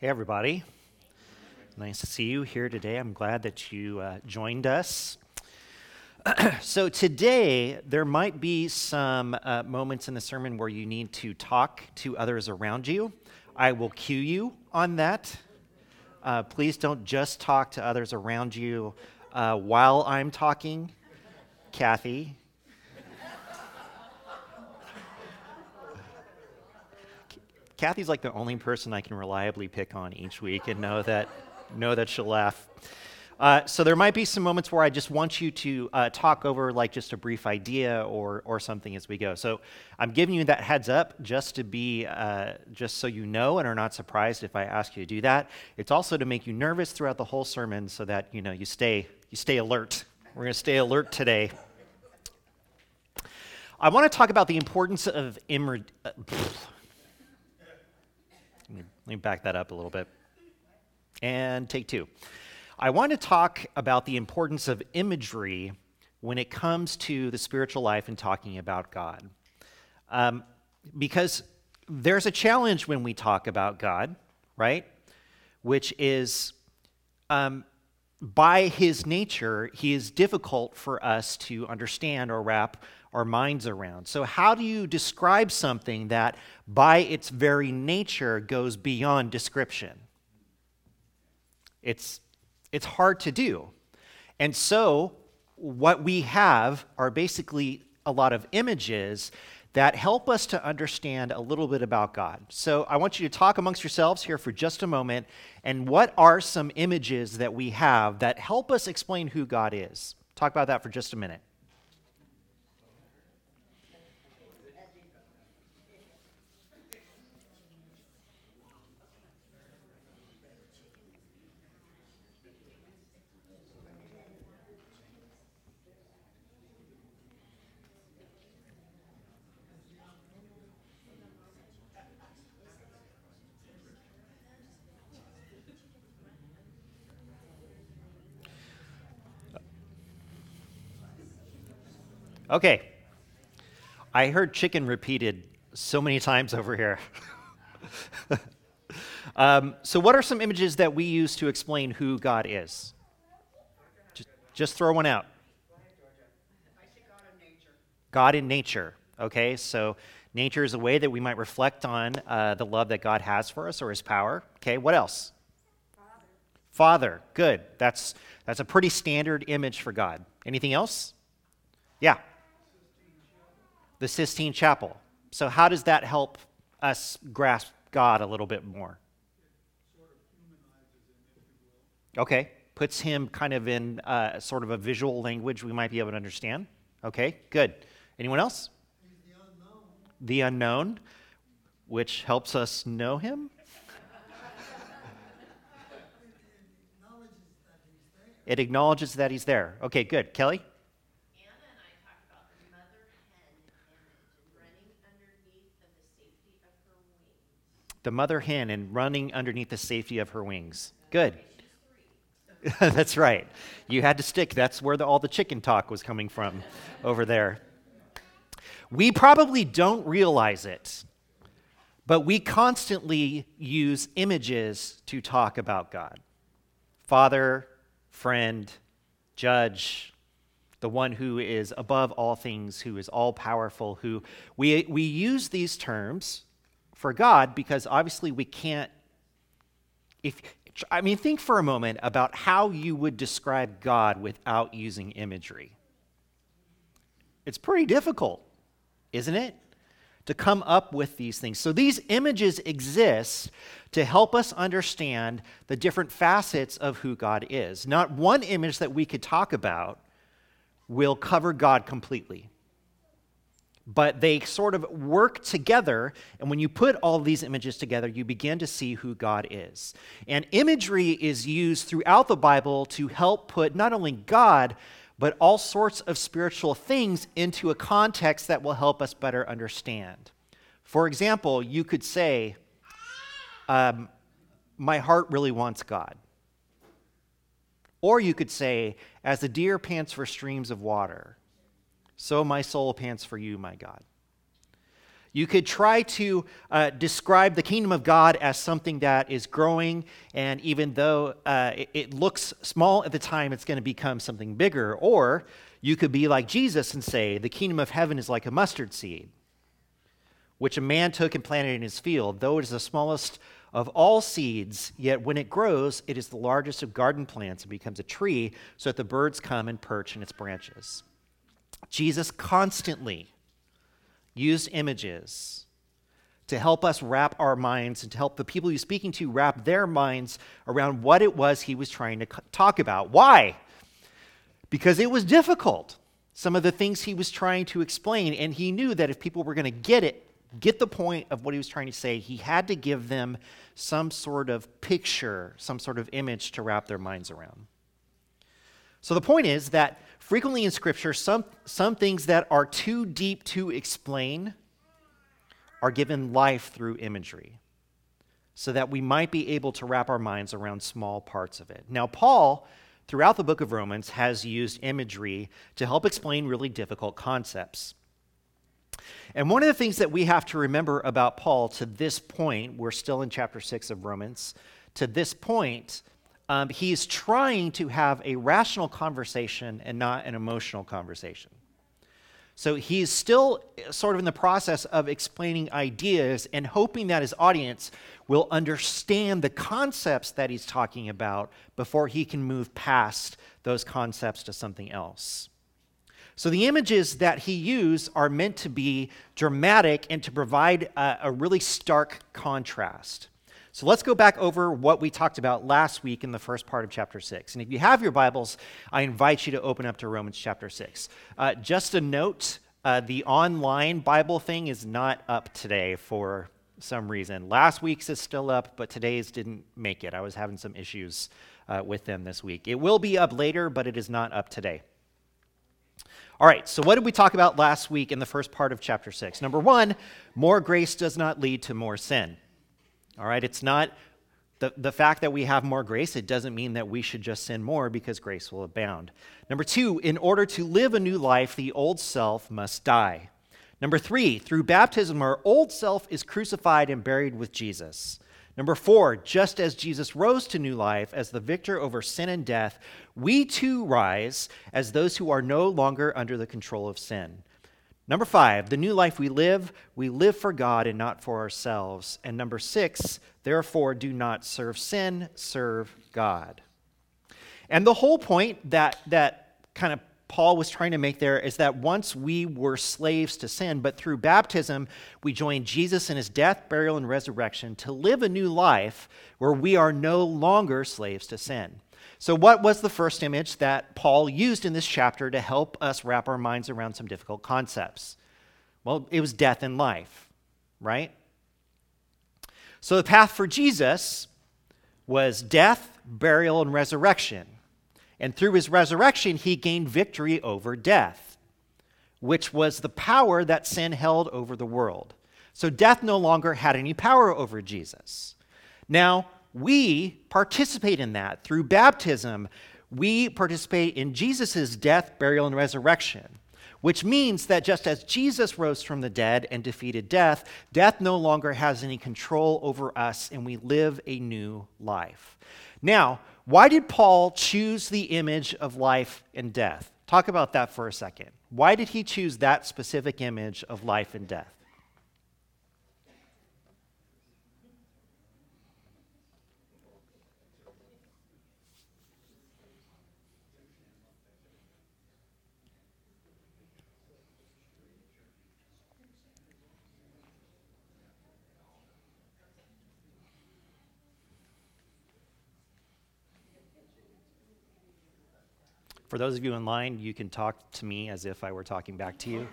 Hey, everybody. Nice to see you here today. I'm glad that you uh, joined us. so, today, there might be some uh, moments in the sermon where you need to talk to others around you. I will cue you on that. Uh, please don't just talk to others around you uh, while I'm talking. Kathy, Kathy's like the only person I can reliably pick on each week and know that know that she'll laugh. Uh, so there might be some moments where I just want you to uh, talk over like just a brief idea or or something as we go. So I'm giving you that heads up just to be uh, just so you know and are not surprised if I ask you to do that. It's also to make you nervous throughout the whole sermon so that you know you stay you stay alert. We're going to stay alert today. I want to talk about the importance of immer- uh, let me back that up a little bit. And take two. I want to talk about the importance of imagery when it comes to the spiritual life and talking about God. Um, because there's a challenge when we talk about God, right? Which is um, by his nature, he is difficult for us to understand or wrap our minds around. So, how do you describe something that, by its very nature, goes beyond description? It's, it's hard to do. And so, what we have are basically a lot of images that help us to understand a little bit about God. So, I want you to talk amongst yourselves here for just a moment. And what are some images that we have that help us explain who God is? Talk about that for just a minute. Okay. I heard chicken repeated so many times over here. um, so, what are some images that we use to explain who God is? Just, just throw one out. God in nature. Okay, so nature is a way that we might reflect on uh, the love that God has for us or his power. Okay, what else? Father. Father. Good. That's, that's a pretty standard image for God. Anything else? Yeah the Sistine Chapel. So, how does that help us grasp God a little bit more? Okay, puts him kind of in uh, sort of a visual language we might be able to understand. Okay, good. Anyone else? The unknown. the unknown, which helps us know him. It acknowledges that he's there. Okay, good. Kelly? The mother hen and running underneath the safety of her wings. Good. That's right. You had to stick. That's where the, all the chicken talk was coming from over there. We probably don't realize it, but we constantly use images to talk about God Father, friend, judge, the one who is above all things, who is all powerful, who we, we use these terms for God because obviously we can't. If, I mean, think for a moment about how you would describe God without using imagery. It's pretty difficult, isn't it? To come up with these things. So these images exist to help us understand the different facets of who God is. Not one image that we could talk about will cover God completely but they sort of work together. And when you put all these images together, you begin to see who God is. And imagery is used throughout the Bible to help put not only God, but all sorts of spiritual things into a context that will help us better understand. For example, you could say, um, My heart really wants God. Or you could say, As the deer pants for streams of water so my soul pants for you, my God. You could try to uh, describe the kingdom of God as something that is growing, and even though uh, it, it looks small at the time, it's going to become something bigger. Or you could be like Jesus and say, the kingdom of heaven is like a mustard seed, which a man took and planted in his field. Though it is the smallest of all seeds, yet when it grows, it is the largest of garden plants and becomes a tree, so that the birds come and perch in its branches. Jesus constantly used images to help us wrap our minds and to help the people he's speaking to wrap their minds around what it was he was trying to talk about. Why? Because it was difficult, some of the things he was trying to explain, and he knew that if people were going to get it, get the point of what he was trying to say, he had to give them some sort of picture, some sort of image to wrap their minds around. So the point is that frequently in Scripture, some, some things that are too deep to explain are given life through imagery so that we might be able to wrap our minds around small parts of it. Now, Paul, throughout the book of Romans, has used imagery to help explain really difficult concepts. And one of the things that we have to remember about Paul to this point, we're still in chapter 6 of Romans, to this point, um, he's trying to have a rational conversation and not an emotional conversation. So he's still sort of in the process of explaining ideas and hoping that his audience will understand the concepts that he's talking about before he can move past those concepts to something else. So the images that he used are meant to be dramatic and to provide a, a really stark contrast. So let's go back over what we talked about last week in the first part of chapter 6. And if you have your Bibles, I invite you to open up to Romans chapter 6. Uh, just a note uh, the online Bible thing is not up today for some reason. Last week's is still up, but today's didn't make it. I was having some issues uh, with them this week. It will be up later, but it is not up today. All right, so what did we talk about last week in the first part of chapter 6? Number one, more grace does not lead to more sin. All right, it's not the, the fact that we have more grace, it doesn't mean that we should just sin more because grace will abound. Number two, in order to live a new life, the old self must die. Number three, through baptism, our old self is crucified and buried with Jesus. Number four, just as Jesus rose to new life as the victor over sin and death, we too rise as those who are no longer under the control of sin. Number five, the new life we live, we live for God and not for ourselves. And number six, therefore do not serve sin, serve God. And the whole point that, that kind of Paul was trying to make there is that once we were slaves to sin, but through baptism, we joined Jesus in his death, burial, and resurrection to live a new life where we are no longer slaves to sin. So, what was the first image that Paul used in this chapter to help us wrap our minds around some difficult concepts? Well, it was death and life, right? So, the path for Jesus was death, burial, and resurrection. And through his resurrection, he gained victory over death, which was the power that sin held over the world. So death no longer had any power over Jesus. Now, we participate in that through baptism. We participate in Jesus' death, burial, and resurrection, which means that just as Jesus rose from the dead and defeated death, death no longer has any control over us, and we live a new life. Now, why did Paul choose the image of life and death? Talk about that for a second. Why did he choose that specific image of life and death? For those of you in line, you can talk to me as if I were talking back to you.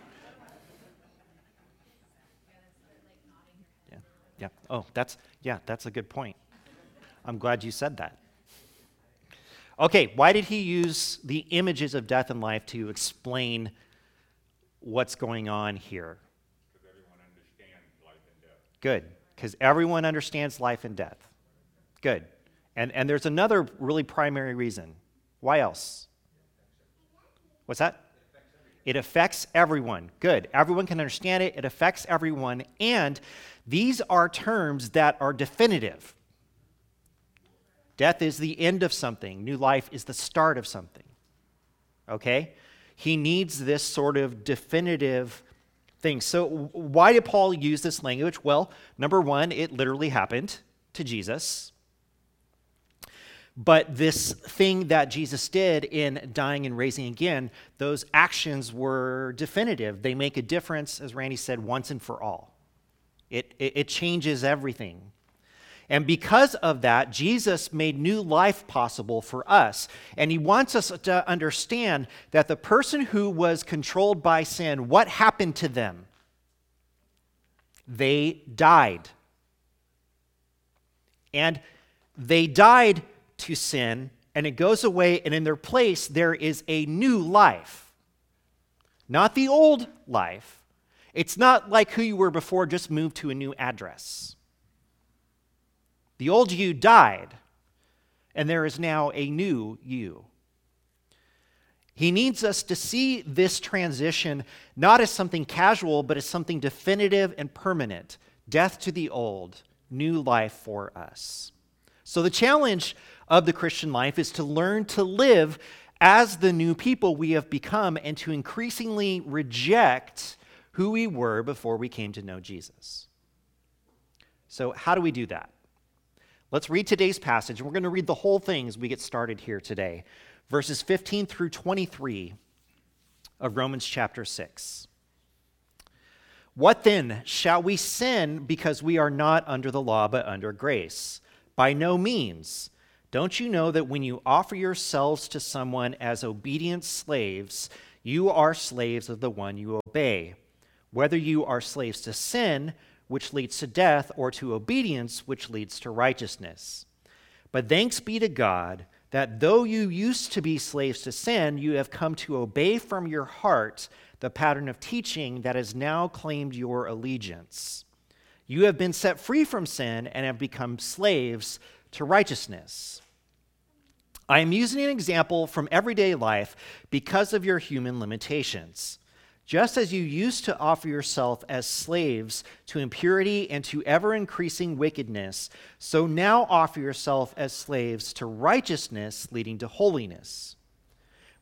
Yeah, yeah. Oh, that's, yeah, that's a good point. I'm glad you said that. Okay, why did he use the images of death and life to explain what's going on here? Good, because everyone understands life and death. Good. And, and there's another really primary reason. Why else? What's that? It affects everyone. Good. Everyone can understand it. It affects everyone. And these are terms that are definitive. Death is the end of something, new life is the start of something. Okay? He needs this sort of definitive thing. So, why did Paul use this language? Well, number one, it literally happened to Jesus. But this thing that Jesus did in dying and raising again, those actions were definitive. They make a difference, as Randy said, once and for all. It, it, it changes everything. And because of that, Jesus made new life possible for us. And he wants us to understand that the person who was controlled by sin, what happened to them? They died. And they died to sin, and it goes away, and in their place, there is a new life. Not the old life. It's not like who you were before, just moved to a new address. The old you died, and there is now a new you. He needs us to see this transition not as something casual, but as something definitive and permanent death to the old, new life for us. So, the challenge of the Christian life is to learn to live as the new people we have become and to increasingly reject who we were before we came to know Jesus. So, how do we do that? Let's read today's passage. We're going to read the whole thing as we get started here today. Verses 15 through 23 of Romans chapter 6. What then? Shall we sin because we are not under the law but under grace? By no means. Don't you know that when you offer yourselves to someone as obedient slaves, you are slaves of the one you obey? Whether you are slaves to sin, which leads to death, or to obedience, which leads to righteousness. But thanks be to God that though you used to be slaves to sin, you have come to obey from your heart the pattern of teaching that has now claimed your allegiance. You have been set free from sin and have become slaves to righteousness. I am using an example from everyday life because of your human limitations. Just as you used to offer yourself as slaves to impurity and to ever increasing wickedness, so now offer yourself as slaves to righteousness leading to holiness.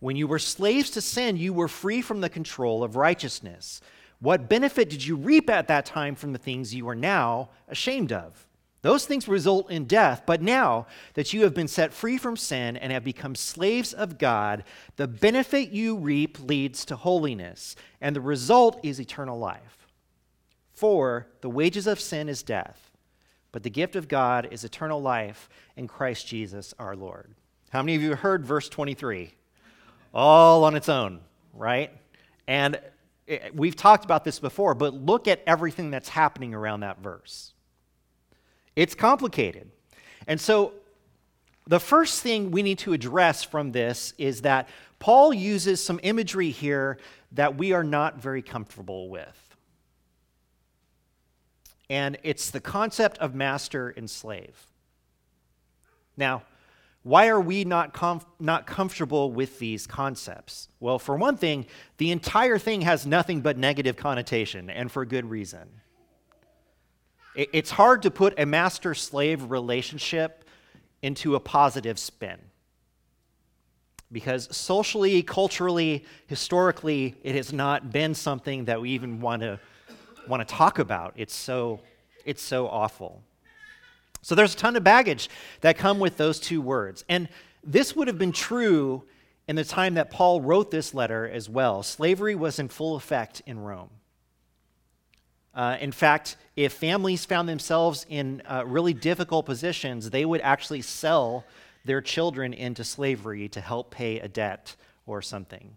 When you were slaves to sin, you were free from the control of righteousness. What benefit did you reap at that time from the things you are now ashamed of? Those things result in death, but now that you have been set free from sin and have become slaves of God, the benefit you reap leads to holiness, and the result is eternal life. For the wages of sin is death, but the gift of God is eternal life in Christ Jesus our Lord. How many of you heard verse 23? All on its own, right? And eh, we've talked about this before, but look at everything that's happening around that verse. It's complicated. And so, the first thing we need to address from this is that Paul uses some imagery here that we are not very comfortable with. And it's the concept of master and slave. Now, why are we not, not comfortable with these concepts? Well, for one thing, the entire thing has nothing but negative connotation, and for good reason. It's hard to put a master slave relationship into a positive spin. Because socially, culturally, historically, it has not been something that we even want to want to talk about. It's so it's so awful. So there's a ton of baggage that come with those two words. And this would have been true in the time that Paul wrote this letter as well. Slavery was in full effect in Rome. Uh, in fact, if families found themselves in uh, really difficult positions, they would actually sell their children into slavery to help pay a debt or something.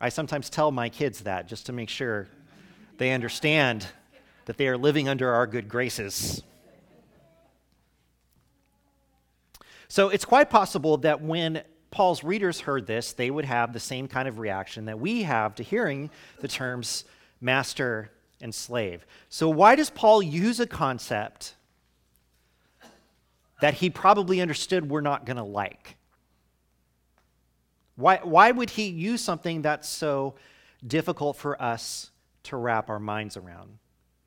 I sometimes tell my kids that just to make sure they understand that they are living under our good graces. So it's quite possible that when Paul's readers heard this, they would have the same kind of reaction that we have to hearing the terms master and slave. So, why does Paul use a concept that he probably understood we're not going to like? Why, why would he use something that's so difficult for us to wrap our minds around.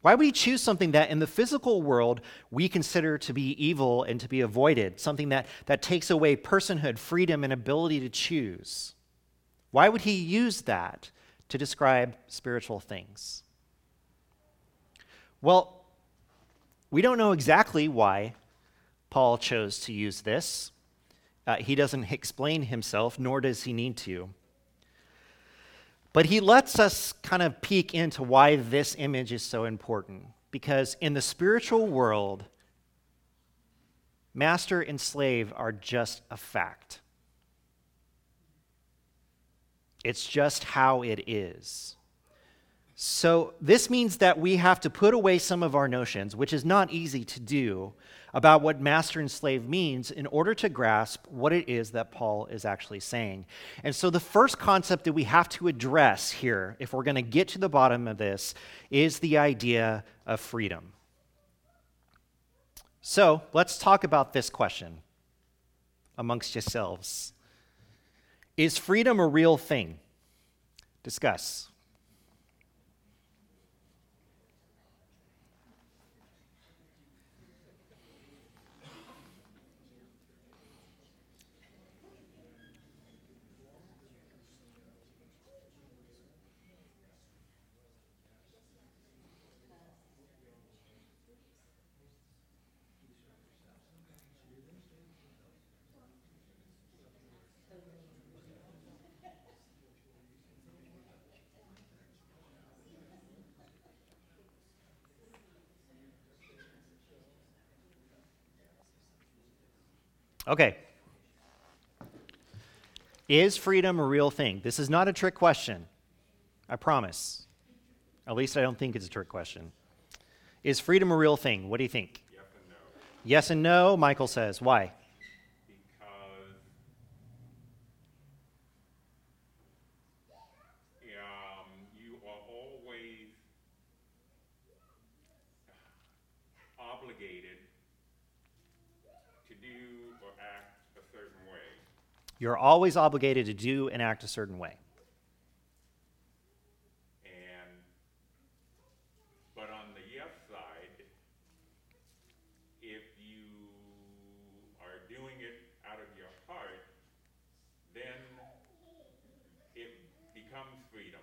Why would he choose something that in the physical world we consider to be evil and to be avoided, something that, that takes away personhood, freedom, and ability to choose? Why would he use that to describe spiritual things? Well, we don't know exactly why Paul chose to use this. Uh, he doesn't explain himself, nor does he need to. But he lets us kind of peek into why this image is so important. Because in the spiritual world, master and slave are just a fact. It's just how it is. So, this means that we have to put away some of our notions, which is not easy to do, about what master and slave means in order to grasp what it is that Paul is actually saying. And so, the first concept that we have to address here, if we're going to get to the bottom of this, is the idea of freedom. So, let's talk about this question amongst yourselves Is freedom a real thing? Discuss. Okay. Is freedom a real thing? This is not a trick question. I promise. At least I don't think it's a trick question. Is freedom a real thing? What do you think? Yes and no. Yes and no, Michael says. Why? Because um, you are always obligated to do or act a certain way. You're always obligated to do and act a certain way. And but on the yes side, if you are doing it out of your heart, then it becomes freedom.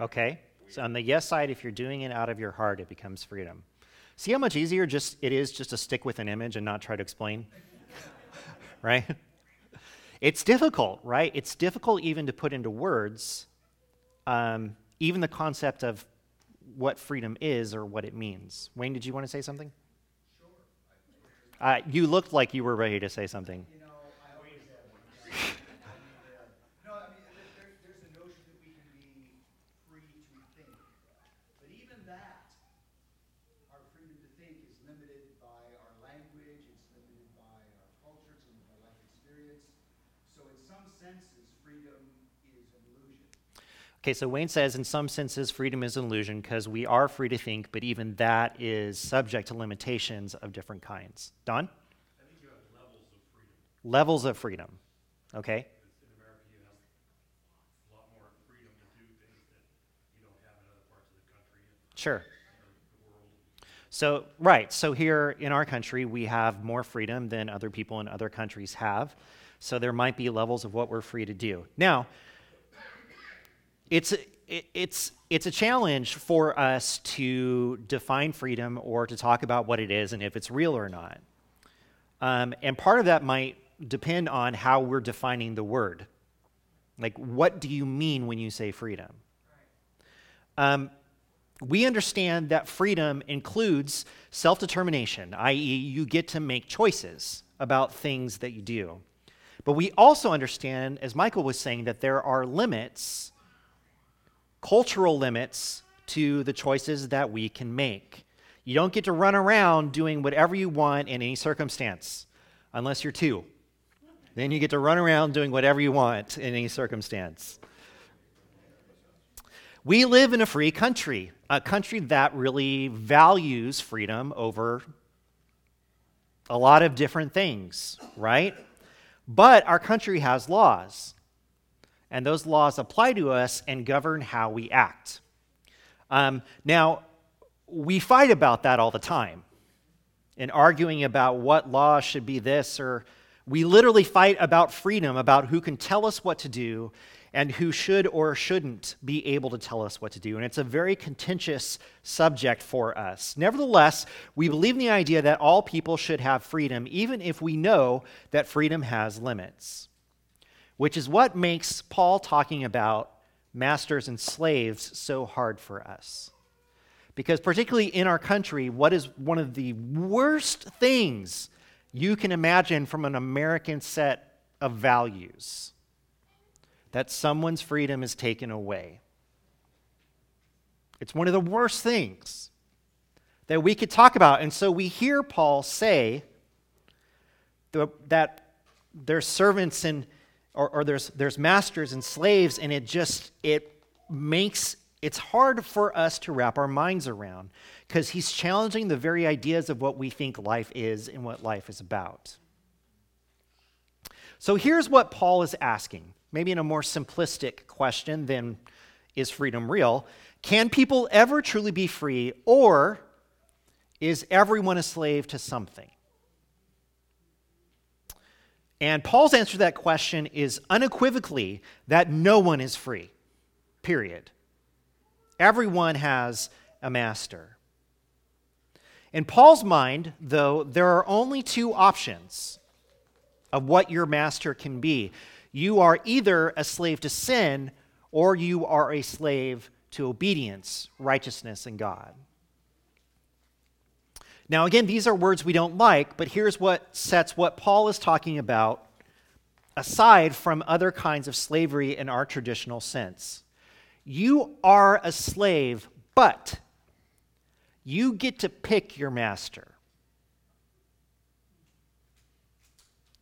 Okay? So on the yes side, if you're doing it out of your heart, it becomes freedom. See how much easier just it is just to stick with an image and not try to explain? right? It's difficult, right? It's difficult even to put into words um, even the concept of what freedom is or what it means. Wayne, did you want to say something? Uh, you looked like you were ready to say something. You know, I always have. I mean, uh, no, I mean, there, there- there's a notion that we can be free to think. But even that, our freedom to think is limited by our language, it's limited by our culture, it's limited by life experience. So in some senses, freedom is an illusion. Okay, so Wayne says, in some senses, freedom is an illusion because we are free to think, but even that is subject to limitations of different kinds. Don? I think you have levels of freedom. Levels of freedom. Okay? Sure. So, right. So, here in our country, we have more freedom than other people in other countries have. So, there might be levels of what we're free to do. Now, it's, it, it's, it's a challenge for us to define freedom or to talk about what it is and if it's real or not. Um, and part of that might depend on how we're defining the word. Like, what do you mean when you say freedom? Um, we understand that freedom includes self determination, i.e., you get to make choices about things that you do. But we also understand, as Michael was saying, that there are limits, cultural limits, to the choices that we can make. You don't get to run around doing whatever you want in any circumstance, unless you're two. Then you get to run around doing whatever you want in any circumstance. We live in a free country, a country that really values freedom over a lot of different things, right? But our country has laws. And those laws apply to us and govern how we act. Um, now, we fight about that all the time in arguing about what law should be this, or we literally fight about freedom, about who can tell us what to do and who should or shouldn't be able to tell us what to do. And it's a very contentious subject for us. Nevertheless, we believe in the idea that all people should have freedom, even if we know that freedom has limits, which is what makes Paul talking about masters and slaves so hard for us. Because, particularly in our country, what is one of the worst things you can imagine from an American set of values? That someone's freedom is taken away. It's one of the worst things that we could talk about. And so we hear Paul say that there's servants and or, or there's there's masters and slaves, and it just it makes it's hard for us to wrap our minds around because he's challenging the very ideas of what we think life is and what life is about. So here's what Paul is asking, maybe in a more simplistic question than is freedom real? Can people ever truly be free, or is everyone a slave to something? And Paul's answer to that question is unequivocally that no one is free, period. Everyone has a master. In Paul's mind, though, there are only two options of what your master can be. You are either a slave to sin or you are a slave to obedience, righteousness, and God. Now, again, these are words we don't like, but here's what sets what Paul is talking about aside from other kinds of slavery in our traditional sense. You are a slave, but you get to pick your master.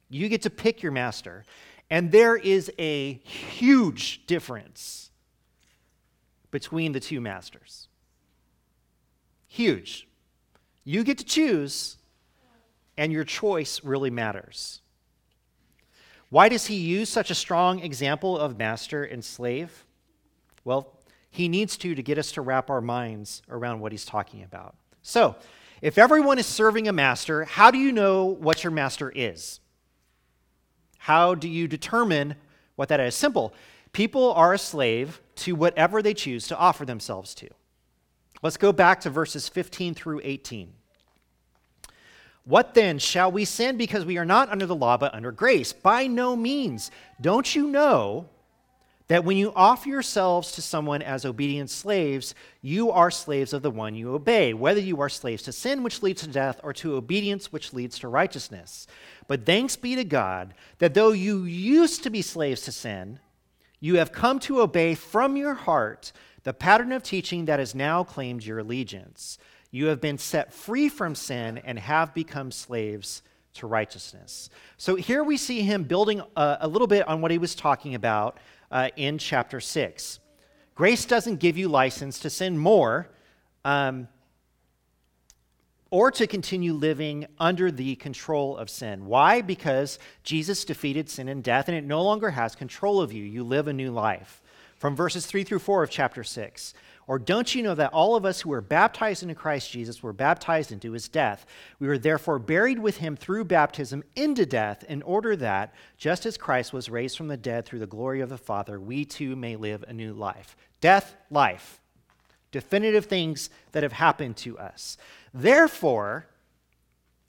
You get to pick your master. And there is a huge difference between the two masters. Huge. You get to choose, and your choice really matters. Why does he use such a strong example of master and slave? Well, he needs to to get us to wrap our minds around what he's talking about. So, if everyone is serving a master, how do you know what your master is? How do you determine what that is? Simple. People are a slave to whatever they choose to offer themselves to. Let's go back to verses 15 through 18. What then? Shall we sin because we are not under the law but under grace? By no means. Don't you know that when you offer yourselves to someone as obedient slaves, you are slaves of the one you obey, whether you are slaves to sin, which leads to death, or to obedience, which leads to righteousness. But thanks be to God that though you used to be slaves to sin, you have come to obey from your heart the pattern of teaching that has now claimed your allegiance. You have been set free from sin and have become slaves to righteousness. So here we see him building a, a little bit on what he was talking about uh, in chapter 6. Grace doesn't give you license to sin more um, or to continue living under the control of sin. Why? Because Jesus defeated sin and death, and it no longer has control of you. You live a new life. From verses 3 through 4 of chapter 6. Or don't you know that all of us who were baptized into Christ Jesus were baptized into his death? We were therefore buried with him through baptism into death, in order that, just as Christ was raised from the dead through the glory of the Father, we too may live a new life. Death, life. Definitive things that have happened to us. Therefore,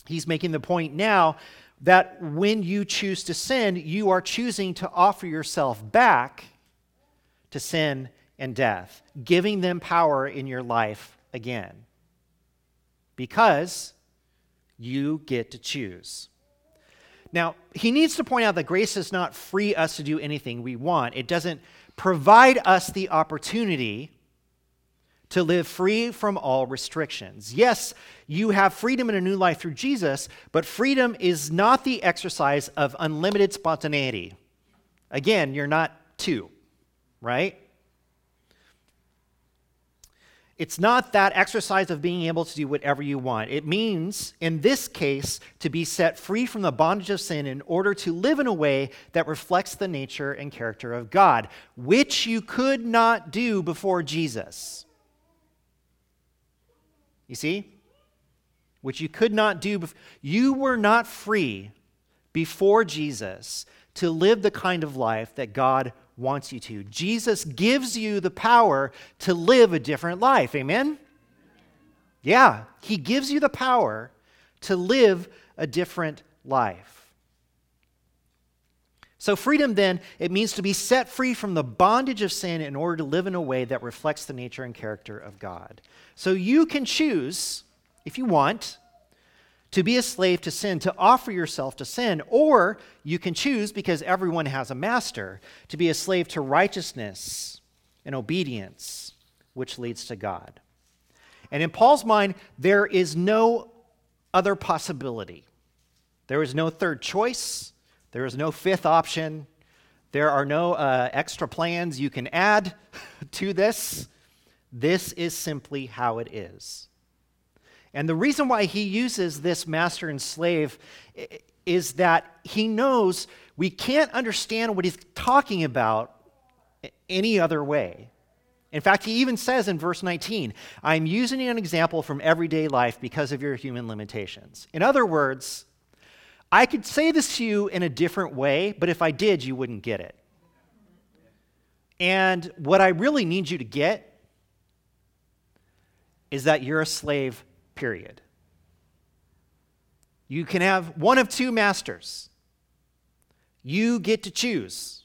he's making the point now that when you choose to sin, you are choosing to offer yourself back to sin and death, giving them power in your life again. Because you get to choose. Now, he needs to point out that grace does not free us to do anything we want. It doesn't provide us the opportunity to live free from all restrictions. Yes, you have freedom in a new life through Jesus, but freedom is not the exercise of unlimited spontaneity. Again, you're not two, right? It's not that exercise of being able to do whatever you want. It means, in this case, to be set free from the bondage of sin in order to live in a way that reflects the nature and character of God, which you could not do before Jesus. You see? Which you could not do. Bef- you were not free before Jesus to live the kind of life that God wants you to. Jesus gives you the power to live a different life. Amen? Yeah, He gives you the power to live a different life. So, freedom then, it means to be set free from the bondage of sin in order to live in a way that reflects the nature and character of God. So, you can choose, if you want, to be a slave to sin, to offer yourself to sin, or you can choose, because everyone has a master, to be a slave to righteousness and obedience, which leads to God. And in Paul's mind, there is no other possibility. There is no third choice, there is no fifth option, there are no uh, extra plans you can add to this. This is simply how it is. And the reason why he uses this master and slave is that he knows we can't understand what he's talking about any other way. In fact, he even says in verse 19, I'm using an example from everyday life because of your human limitations. In other words, I could say this to you in a different way, but if I did, you wouldn't get it. And what I really need you to get is that you're a slave period. You can have one of two masters. You get to choose.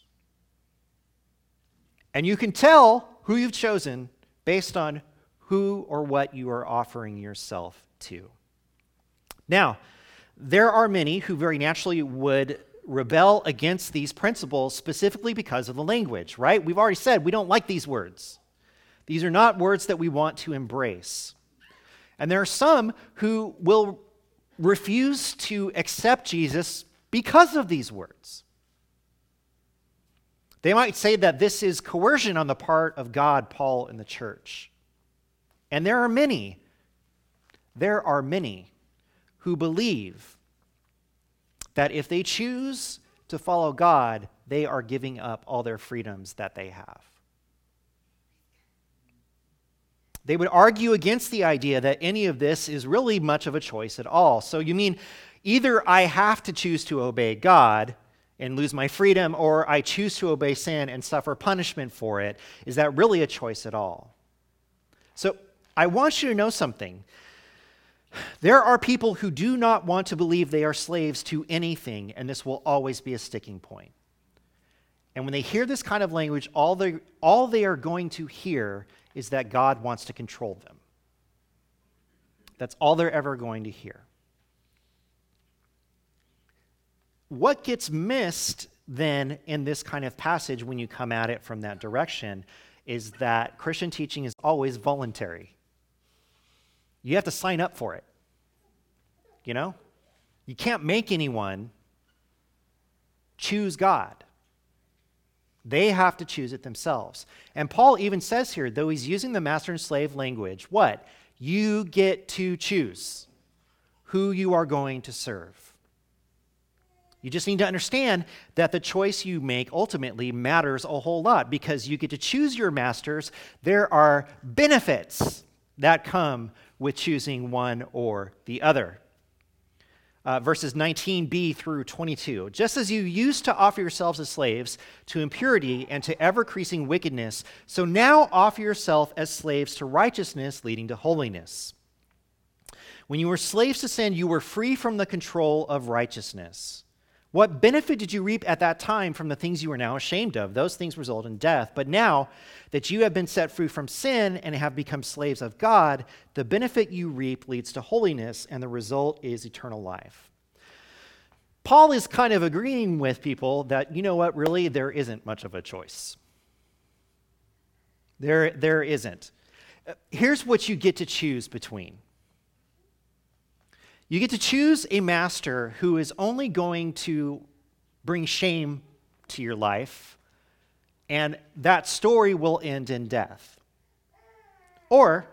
And you can tell who you've chosen based on who or what you are offering yourself to. Now, there are many who very naturally would rebel against these principles specifically because of the language, right? We've already said we don't like these words. These are not words that we want to embrace. And there are some who will refuse to accept Jesus because of these words. They might say that this is coercion on the part of God, Paul, and the church. And there are many, there are many who believe that if they choose to follow God, they are giving up all their freedoms that they have. They would argue against the idea that any of this is really much of a choice at all. So, you mean either I have to choose to obey God and lose my freedom, or I choose to obey sin and suffer punishment for it? Is that really a choice at all? So, I want you to know something. There are people who do not want to believe they are slaves to anything, and this will always be a sticking point. And when they hear this kind of language, all they, all they are going to hear is that God wants to control them. That's all they're ever going to hear. What gets missed then in this kind of passage when you come at it from that direction is that Christian teaching is always voluntary. You have to sign up for it. You know? You can't make anyone choose God. They have to choose it themselves. And Paul even says here, though he's using the master and slave language, what? You get to choose who you are going to serve. You just need to understand that the choice you make ultimately matters a whole lot because you get to choose your masters. There are benefits that come with choosing one or the other uh, verses 19b through 22. Just as you used to offer yourselves as slaves to impurity and to ever increasing wickedness, so now offer yourself as slaves to righteousness leading to holiness. When you were slaves to sin, you were free from the control of righteousness. What benefit did you reap at that time from the things you are now ashamed of? Those things result in death. But now that you have been set free from sin and have become slaves of God, the benefit you reap leads to holiness, and the result is eternal life. Paul is kind of agreeing with people that, you know what, really, there isn't much of a choice. There, there isn't. Uh, here's what you get to choose between you get to choose a master who is only going to bring shame to your life, and that story will end in death. Or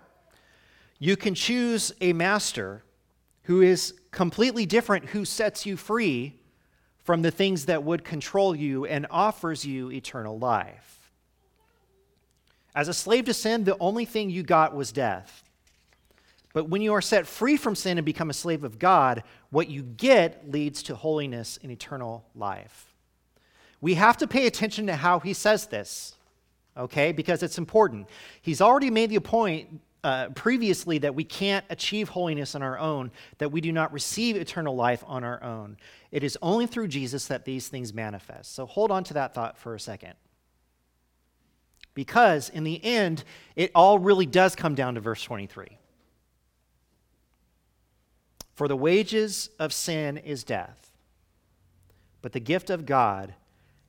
You can choose a master who is completely different, who sets you free from the things that would control you and offers you eternal life. As a slave to sin, the only thing you got was death. But when you are set free from sin and become a slave of God, what you get leads to holiness and eternal life. We have to pay attention to how he says this, okay, because it's important. He's already made the point uh, previously that we can't achieve holiness on our own, that we do not receive eternal life on our own. It is only through Jesus that these things manifest. So hold on to that thought for a second. Because in the end, it all really does come down to verse 23. For the wages of sin is death, but the gift of God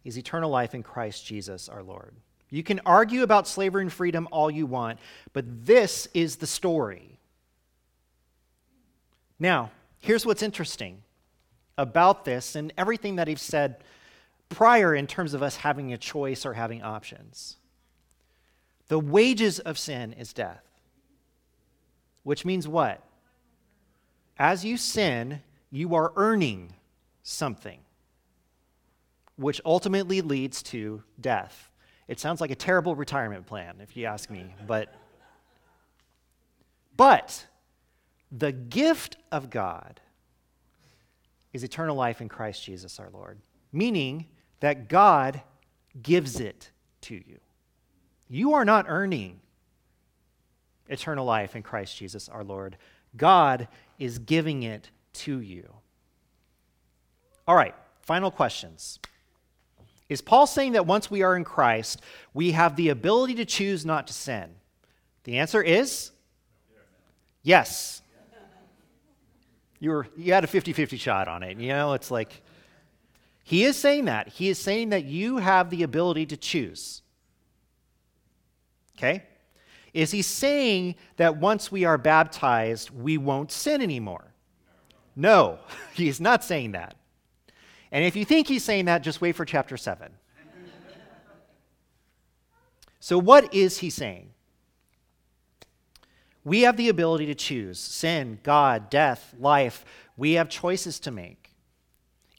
is eternal life in Christ Jesus our Lord. You can argue about slavery and freedom all you want, but this is the story. Now, here's what's interesting about this and everything that he's said prior in terms of us having a choice or having options. The wages of sin is death, which means what? As you sin, you are earning something, which ultimately leads to death. It sounds like a terrible retirement plan, if you ask me, but but the gift of God is eternal life in Christ Jesus our Lord, meaning that God gives it to you. You are not earning eternal life in Christ Jesus our Lord. God is giving it to you. All right, final questions. Is Paul saying that once we are in Christ, we have the ability to choose not to sin? The answer is yes. You, were, you had a 50 50 shot on it. You know, it's like, he is saying that. He is saying that you have the ability to choose. Okay? Is he saying that once we are baptized, we won't sin anymore? No, he's not saying that. And if you think he's saying that, just wait for chapter 7. so, what is he saying? We have the ability to choose sin, God, death, life. We have choices to make.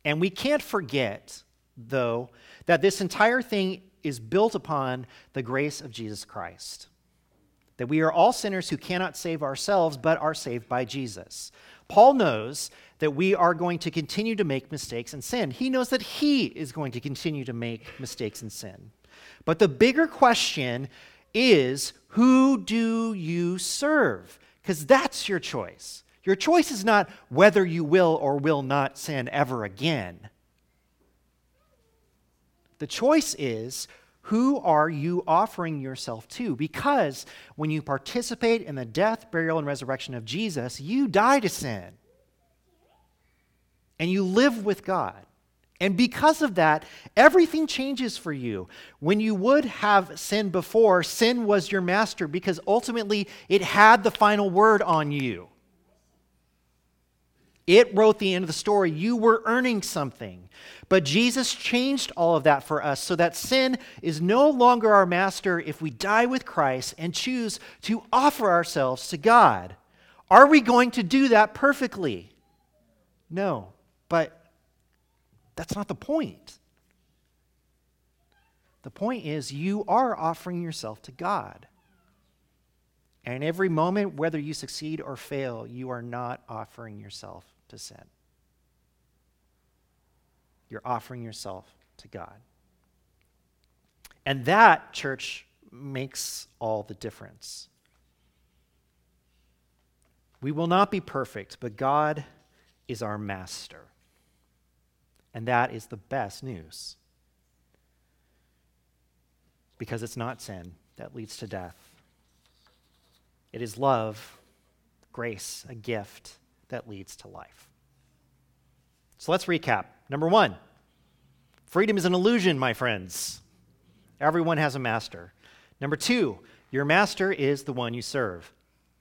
And we can't forget, though, that this entire thing is built upon the grace of Jesus Christ. That we are all sinners who cannot save ourselves, but are saved by Jesus. Paul knows that we are going to continue to make mistakes and sin. He knows that he is going to continue to make mistakes and sin. But the bigger question is who do you serve? Because that's your choice. Your choice is not whether you will or will not sin ever again. The choice is who are you offering yourself to? Because when you participate in the death, burial, and resurrection of Jesus, you die to sin. And you live with God. And because of that, everything changes for you. When you would have sin before, sin was your master because ultimately it had the final word on you. It wrote the end of the story. You were earning something. But Jesus changed all of that for us so that sin is no longer our master if we die with Christ and choose to offer ourselves to God. Are we going to do that perfectly? No, but that's not the point. The point is, you are offering yourself to God. And every moment, whether you succeed or fail, you are not offering yourself to sin. You're offering yourself to God. And that, church, makes all the difference. We will not be perfect, but God is our master. And that is the best news. Because it's not sin that leads to death, it is love, grace, a gift that leads to life. So let's recap. Number one, freedom is an illusion, my friends. Everyone has a master. Number two, your master is the one you serve.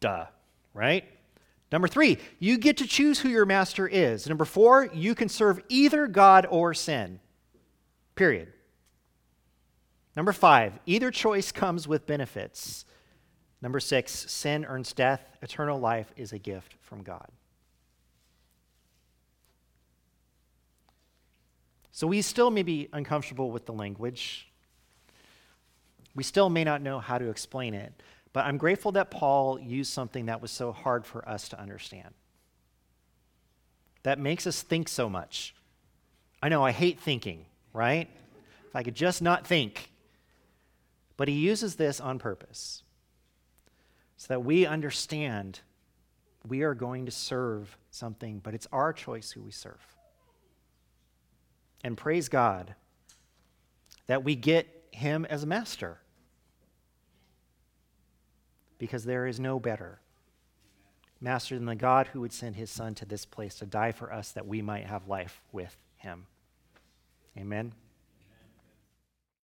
Duh, right? Number three, you get to choose who your master is. Number four, you can serve either God or sin. Period. Number five, either choice comes with benefits. Number six, sin earns death, eternal life is a gift from God. So we still may be uncomfortable with the language. We still may not know how to explain it, but I'm grateful that Paul used something that was so hard for us to understand. That makes us think so much. I know I hate thinking, right? If I could just not think. But he uses this on purpose so that we understand we are going to serve something, but it's our choice who we serve. And praise God that we get him as a master because there is no better master than the God who would send his son to this place to die for us that we might have life with him. Amen.